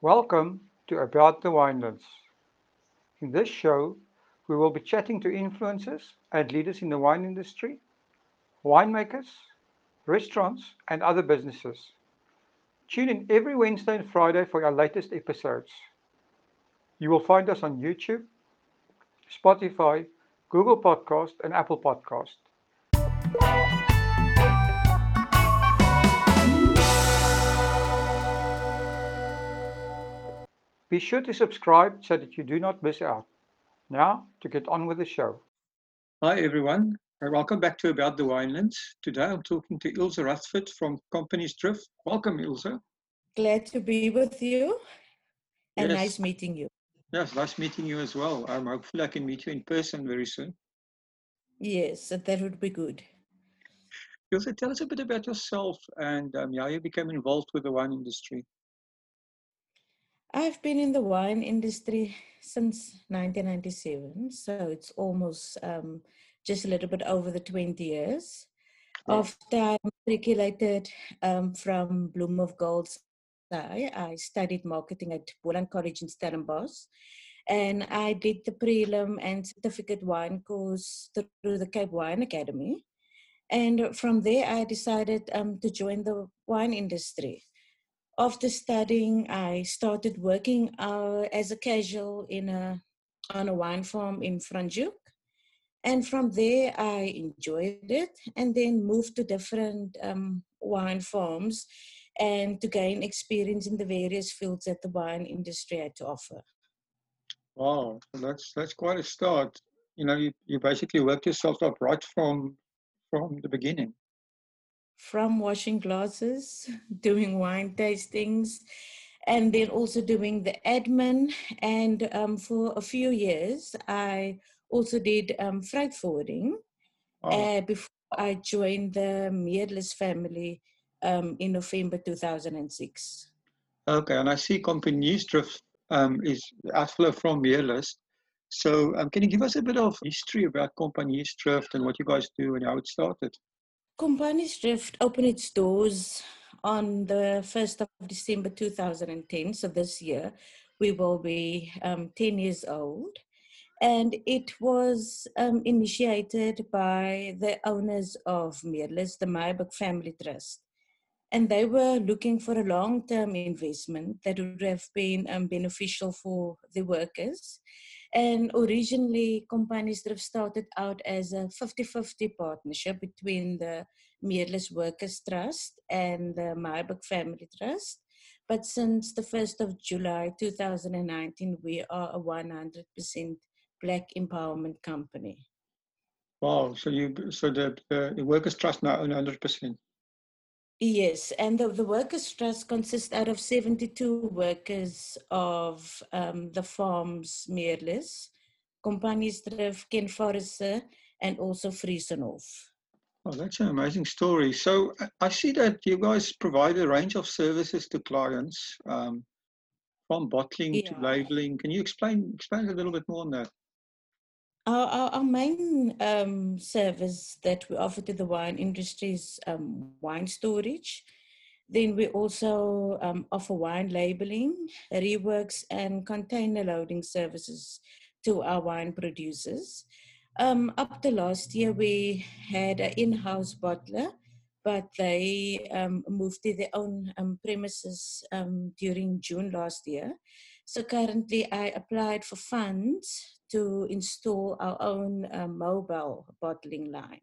Welcome to About the Winelands. In this show, we will be chatting to influencers and leaders in the wine industry, winemakers, restaurants, and other businesses. Tune in every Wednesday and Friday for our latest episodes. You will find us on YouTube, Spotify, Google Podcast, and Apple Podcast. Be sure to subscribe so that you do not miss out. Now, to get on with the show. Hi, everyone. Uh, Welcome back to About the Winelands. Today I'm talking to Ilse Rathford from Compagniesdrift. Welcome, Ilse. Glad to be with you and Yes. nice meeting you. Yes, nice meeting you as well. Um, hopefully I can meet you in person very soon. Yes, that would be good. Ilse, tell us a bit about yourself and um, how you became involved with the wine industry. I've been in the wine industry since 1997, so it's almost um, just a little bit over the 20 years. After I matriculated um, from Bloemhof Girls', I I studied marketing at Boland College in Stellenbosch, and I did the prelim and certificate wine course through the Cape Wine Academy. And from there, I decided um, to join the wine industry. After studying, I started working uh, as a casual in a on a wine farm in Franschhoek. And from there, I enjoyed it and then moved to different um, wine farms and to gain experience in the various fields that the wine industry had to offer. Wow, that's that's quite a start. You know, you, you basically worked yourself up right from from the beginning. From washing glasses, doing wine tastings, and then also doing the admin. And um, for a few years, I also did um, freight forwarding. Wow. uh, before I joined the Meerlust family um, in November 2006. Okay, and I see Company Drift um, is the from Meerlust. So um, can you give us a bit of history about Compagniesdrift and what you guys do and how it started? Compagniesdrift opened its doors on the 1st of December 2010, so this year we will be um, 10 years old. And it was um, initiated by the owners of Meerlust, the Myburgh Family Trust. And they were looking for a long term investment that would have been um, beneficial for the workers. And originally, Companies that have started out as a 50 50 partnership between the Meerlust Workers Trust and the Myburgh Family Trust. But since the 1st of July 2019, we are a 100% Black Empowerment Company. Wow, so you so the, the, the workers trust now own 100%. Yes, and the, the Workers' Trust consists out of 72 workers of um, the farms Meerlust, Companies Drift, Ken Forrester, and also Vriesenhof. Oh, that's an amazing story. So I- see that you guys provide a range of services to clients, um, from bottling to labeling. Can you explain explain a little bit more on that? Our, our, our main um, service that we offer to the wine industry is um, wine storage. Then we also um, offer wine labeling, reworks, and container loading services to our wine producers. Um, up to last year, we had an in house bottler, but they um, moved to their own um, premises um, during June last year. So currently, I applied for funds to install our own uh, mobile bottling line.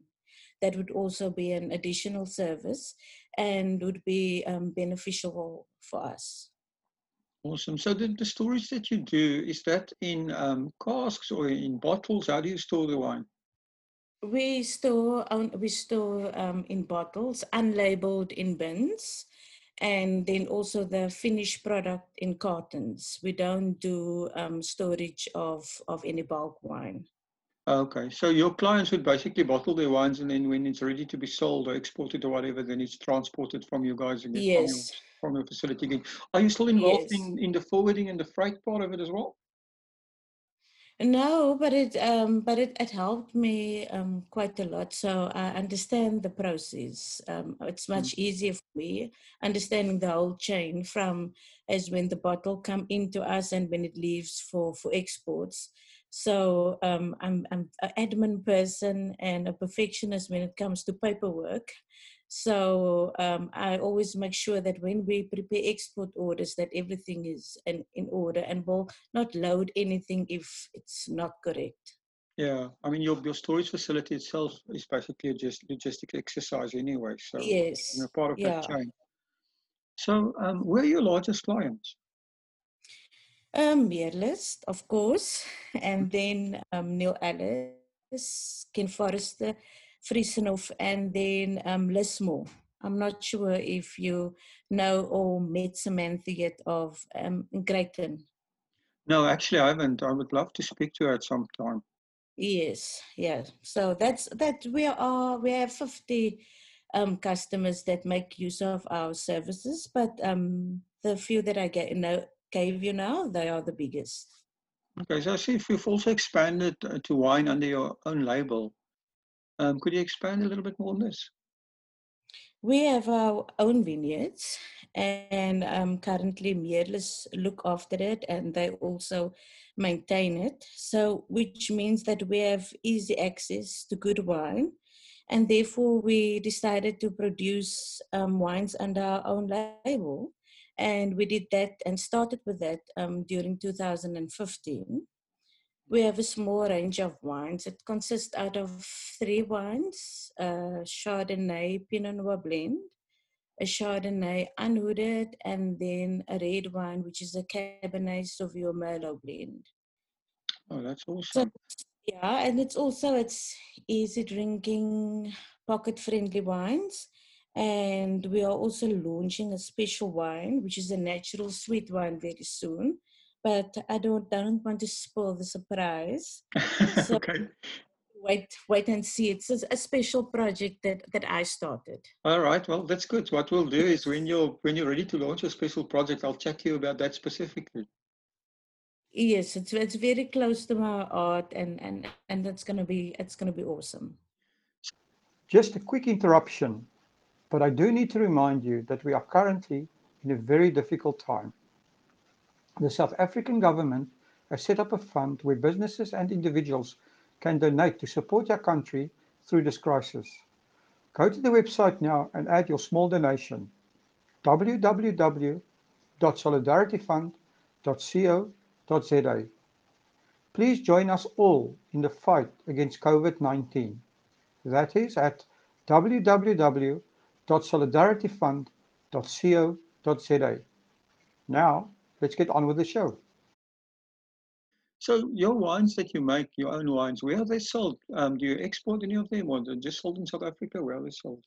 That would also be an additional service and would be um, beneficial for us. Awesome. So the, the storage that you do, is that in um, casks or in bottles? How do you store the wine? We store on, we store um, in bottles, unlabeled in bins, and then also the finished product in cartons. We don't do um, storage of of any bulk wine. Okay, so your clients would basically bottle their wines and then when it's ready to be sold or exported or whatever, then it's transported from you guys again, from, your, from your facility again. Are you still involved Yes. in, in the forwarding and the freight part of it as well? No, but it um, but it, it helped me um, quite a lot. So I understand the process. Um, it's much easier for me understanding the whole chain from as when the bottle come into us and when it leaves for for exports. So um, I'm I'm an admin person and a perfectionist when it comes to paperwork. So um, I always make sure that when we prepare export orders, that everything is in, in order and will not load anything if it's not correct. Yeah, I mean your your storage facility itself is basically a just logistic exercise anyway. So Yes. you're part of Yeah. that chain. So um, where are your largest clients? Um, list, of course, and then um, Neil Ellis, Ken Forrester, Vriesenhof, and then um, Lismore. I'm not sure if you know or met Samantha yet of um. No, actually I haven't. I would love to speak to her at some time. Yes, yeah. So that's that. We are we have fifty um, customers that make use of our services, but um, the few that I get know gave you now, they are the biggest. Okay, so I see if you've also expanded uh, to wine under your own label. Um, could you expand a little bit more on this? We have our own vineyards, and um, currently Meerlust look after it, and they also maintain it. So, which means that we have easy access to good wine, and therefore we decided to produce um, wines under our own label, and we did that and started with that um, during 2015. We have a small range of wines. It consists out of three wines: uh, Chardonnay, Pinot Noir blend, a Chardonnay unwooded, and then a red wine, which is a Cabernet Sauvignon Merlot blend. Oh, that's So awesome. yeah, and it's also it's easy drinking, pocket-friendly wines, and we are also launching a special wine, which is a natural sweet wine, very soon. But I don't don't want to spoil the surprise. So okay. wait, wait and see. It's a, a special project that that I started. All right. Well, that's good. What we'll do is when you're when you're ready to launch a special project, I'll chat to you about that specifically. Yes, it's it's very close to my art, and and and that's gonna be it's gonna be awesome. Just a quick interruption, but I do need to remind you that we are currently in a very difficult time. The South African government has set up a fund where businesses and individuals can donate to support our country through this crisis. Go to the website now and add your small donation www.solidarityfund.co.za. Please join us all in the fight against COVID 19. That is at www.solidarityfund.co.za. Now, let's get on with the show. So your wines that you make, your own wines, where are they sold? Um, do you export any of them, or they're just sold in South Africa? Where are they sold?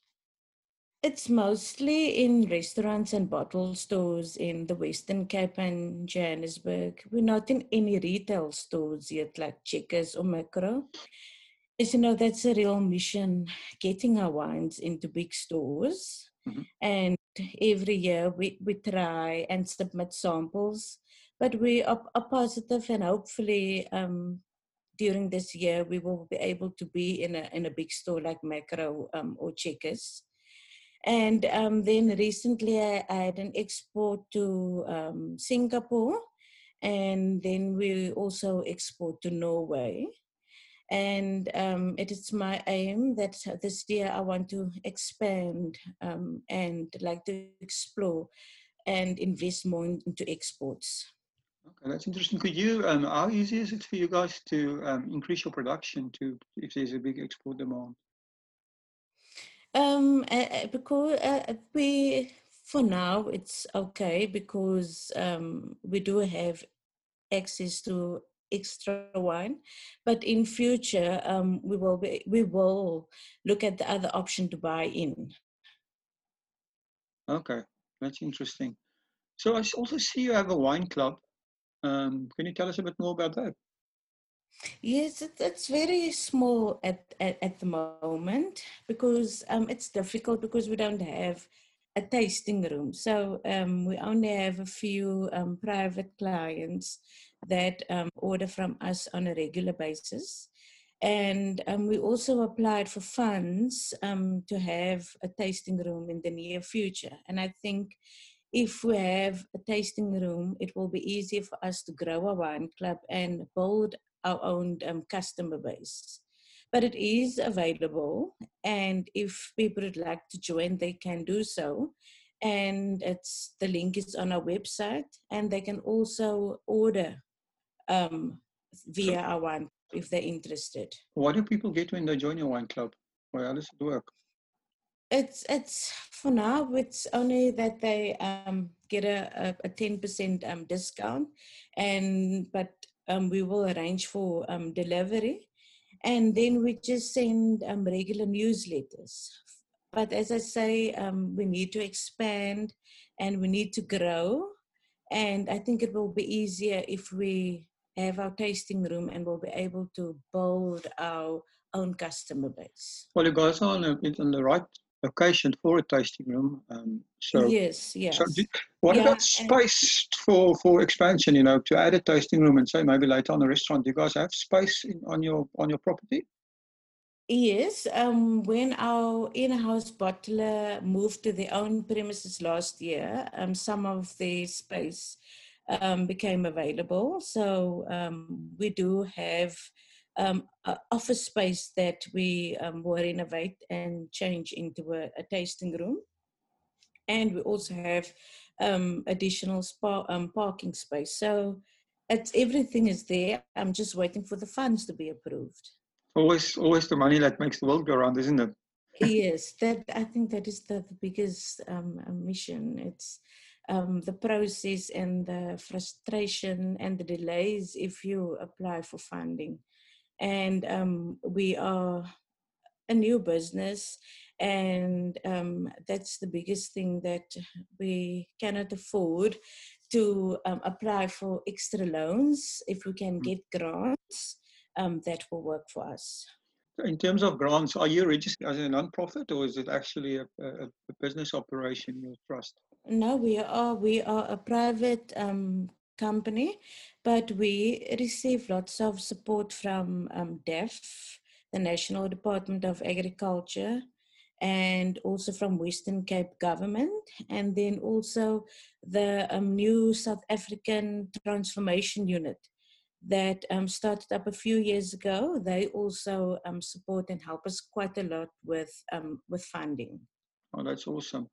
It's mostly in restaurants and bottle stores in the Western Cape and Johannesburg. We're not in any retail stores yet, like Checkers or Makro. As you know, that's a real mission getting our wines into big stores. Mhm. And every year we, we try and submit samples, but we are, are positive and hopefully um, during this year we will be able to be in a, in a big store like Makro um, or Checkers. And um, then recently I, I had an export to um, Singapore, and then we also export to Norway. And um, it is my aim that this year I want to expand um, and like to explore and invest more into exports. Okay, that's interesting. Could you, um, how easy is it for you guys to um, increase your production to if there's a big export demand? Um, uh, because uh, we, for now, it's okay because um, we do have access to extra wine, but in future, um, we will be, we will look at the other option to buy in. Okay, that's interesting. So i also see you have a wine club. Um, can you tell us a bit more about that? Yes, it's very small at, at, at the moment because um, it's difficult because we don't have a tasting room. So um, we only have a few um, private clients that um, order from us on a regular basis. And um, we also applied for funds um, to have a tasting room in the near future. And I think if we have a tasting room, it will be easier for us to grow our wine club and build our own um, customer base. But it is available, and if people would like to join, they can do so. And it's the link is on our website, and they can also order um, via our wine if they're interested. What do people get when they join your wine club? Well, how does it work? It's it's for now. It's only that they um, get a a ten percent um, discount, and but um, we will arrange for um, delivery, and then we just send um, regular newsletters. But as I say, um, we need to expand, and we need to grow, and I think it will be easier if we have our tasting room and we'll be able to build our own customer base. Well, you guys are on, a, on the right location for a tasting room. Um, so yes, yes. So do, what Yeah, about space for, for expansion? You know, to add a tasting room and say maybe later on a restaurant. Do you guys have space in, on your on your property? Yes, um, when our in-house bottler moved to their own premises last year, um, some of the space um, became available. So um, we do have um, a office space that we um, will renovate and change into a, a tasting room. And we also have um, additional spa, um, parking space. So it's, everything is there. I'm just waiting for the funds to be approved. Always always the money that makes the world go round, isn't it? yes that i think that is the, the biggest mission it's um, the process and the frustration and the delays if you apply for funding. And um, we are a new business and um, that's the biggest thing that we cannot afford to um, apply for extra loans. If we can Mm. get grants um, that will work for us In terms of grants, are you registered as a non-profit or is it actually a, a, a business operation, your trust? No, we are we are a private um, company, but we receive lots of support from um, DEF, the National Department of Agriculture, and also from Western Cape government, and then also the um, new South African Transformation Unit that um, started up a few years ago. They also um, support and help us quite a lot with um, with funding. Oh, that's awesome.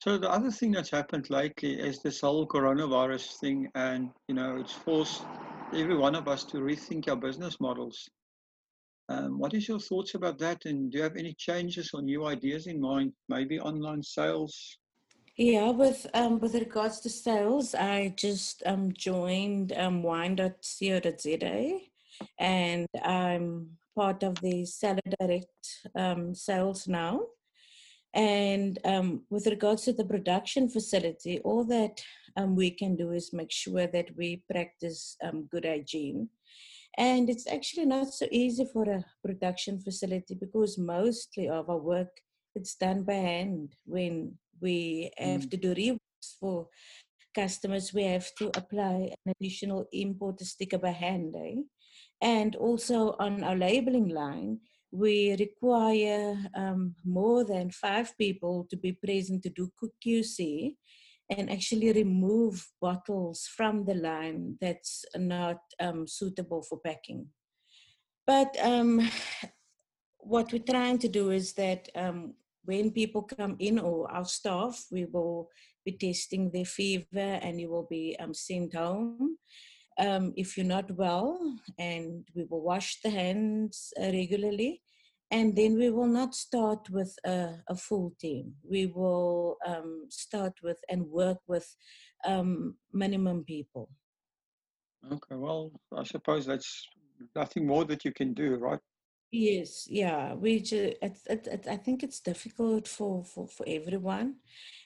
So the other thing that's happened lately is this whole coronavirus thing, and you know, it's forced every one of us to rethink our business models. Um, what is your thoughts about that? And do you have any changes or new ideas in mind? Maybe online sales? Yeah, with um with regards to sales, I just um joined um wine.co.za and I'm part of the Seller Direct um sales now. And um, with regards to the production facility, all that um, we can do is make sure that we practice um, good hygiene. And it's actually not so easy for a production facility because mostly of our work it's done by hand. When we have Mm. to do reworks for customers, we have to apply an additional importer sticker by hand. Eh? And also on our labeling line, we require um, more than five people to be present to do QC and actually remove bottles from the line that's not um, suitable for packing. But um, what we're trying to do is that um, when people come in or our staff, we will be testing their fever and you will be um, sent home um, if you're not well, and we will wash the hands uh, regularly. And then we will not start with a, a full team. We will um, start with and work with um, minimum people. Okay, well, I suppose that's nothing more that you can do, right? Yes, yeah, we just, it, it, it, I think it's difficult for, for, for everyone.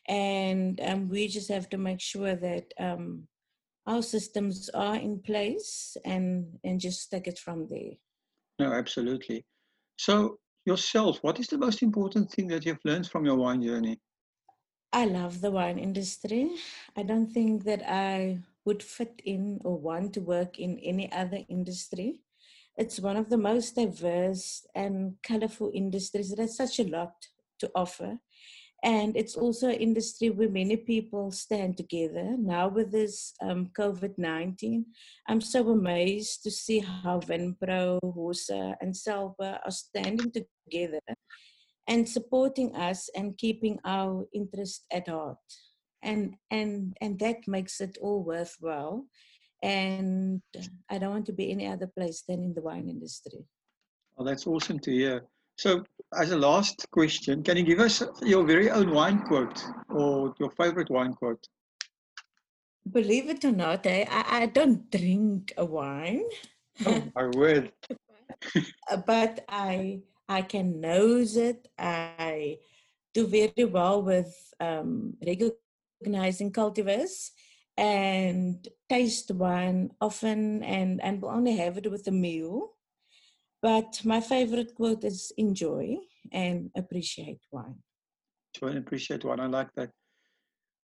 And um, we just have to make sure that um, our systems are in place and, and just take it from there. No, absolutely. So yourself, what is the most important thing that you've learned from your wine journey? I love the wine industry. I don't think that I would fit in or want to work in any other industry. It's one of the most diverse and colorful industries that has such a lot to offer. And it's also an industry where many people stand together. Now, with this um, COVID 19, I'm so amazed to see how Vinpro, WOSA, and Selva are standing together and supporting us and keeping our interest at heart. And, and, and that makes it all worthwhile. And I don't want to be any other place than in the wine industry. Well, that's awesome to hear. So, as a last question, can you give us your very own wine quote or your favorite wine quote? Believe it or not, eh, I, I don't drink a wine, Oh, word. uh, but I I can nose it. I do very well with um, recognizing cultivars and taste wine often, and and will only have it with a meal. But my favorite quote is enjoy and appreciate wine. Enjoy and appreciate wine. I like that.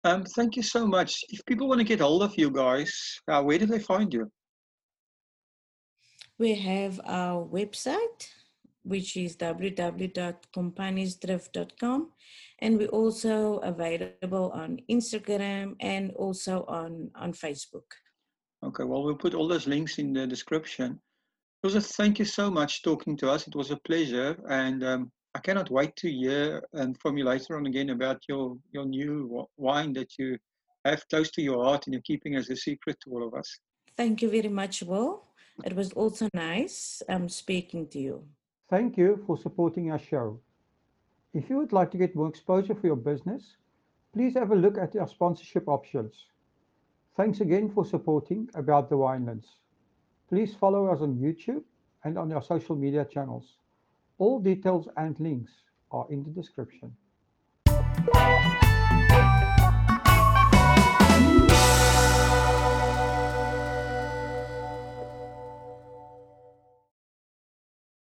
Um, thank you so much. If people want to get hold of you guys, uh, where do they find you? We have our website, which is www.compagniesdrift.com. And we're also available on Instagram and also on, on Facebook. Okay, well, we'll put all those links in the description. Joseph, thank you so much talking to us. It was a pleasure. And um, I cannot wait to hear um, from you later on again about your, your new wine that you have close to your heart and you're keeping as a secret to all of us. Thank you very much, Will. It was also nice um, speaking to you. Thank you for supporting our show. If you would like to get more exposure for your business, please have a look at our sponsorship options. Thanks again for supporting About the Winelands. Please follow us on YouTube and on our social media channels. All details and links are in the description.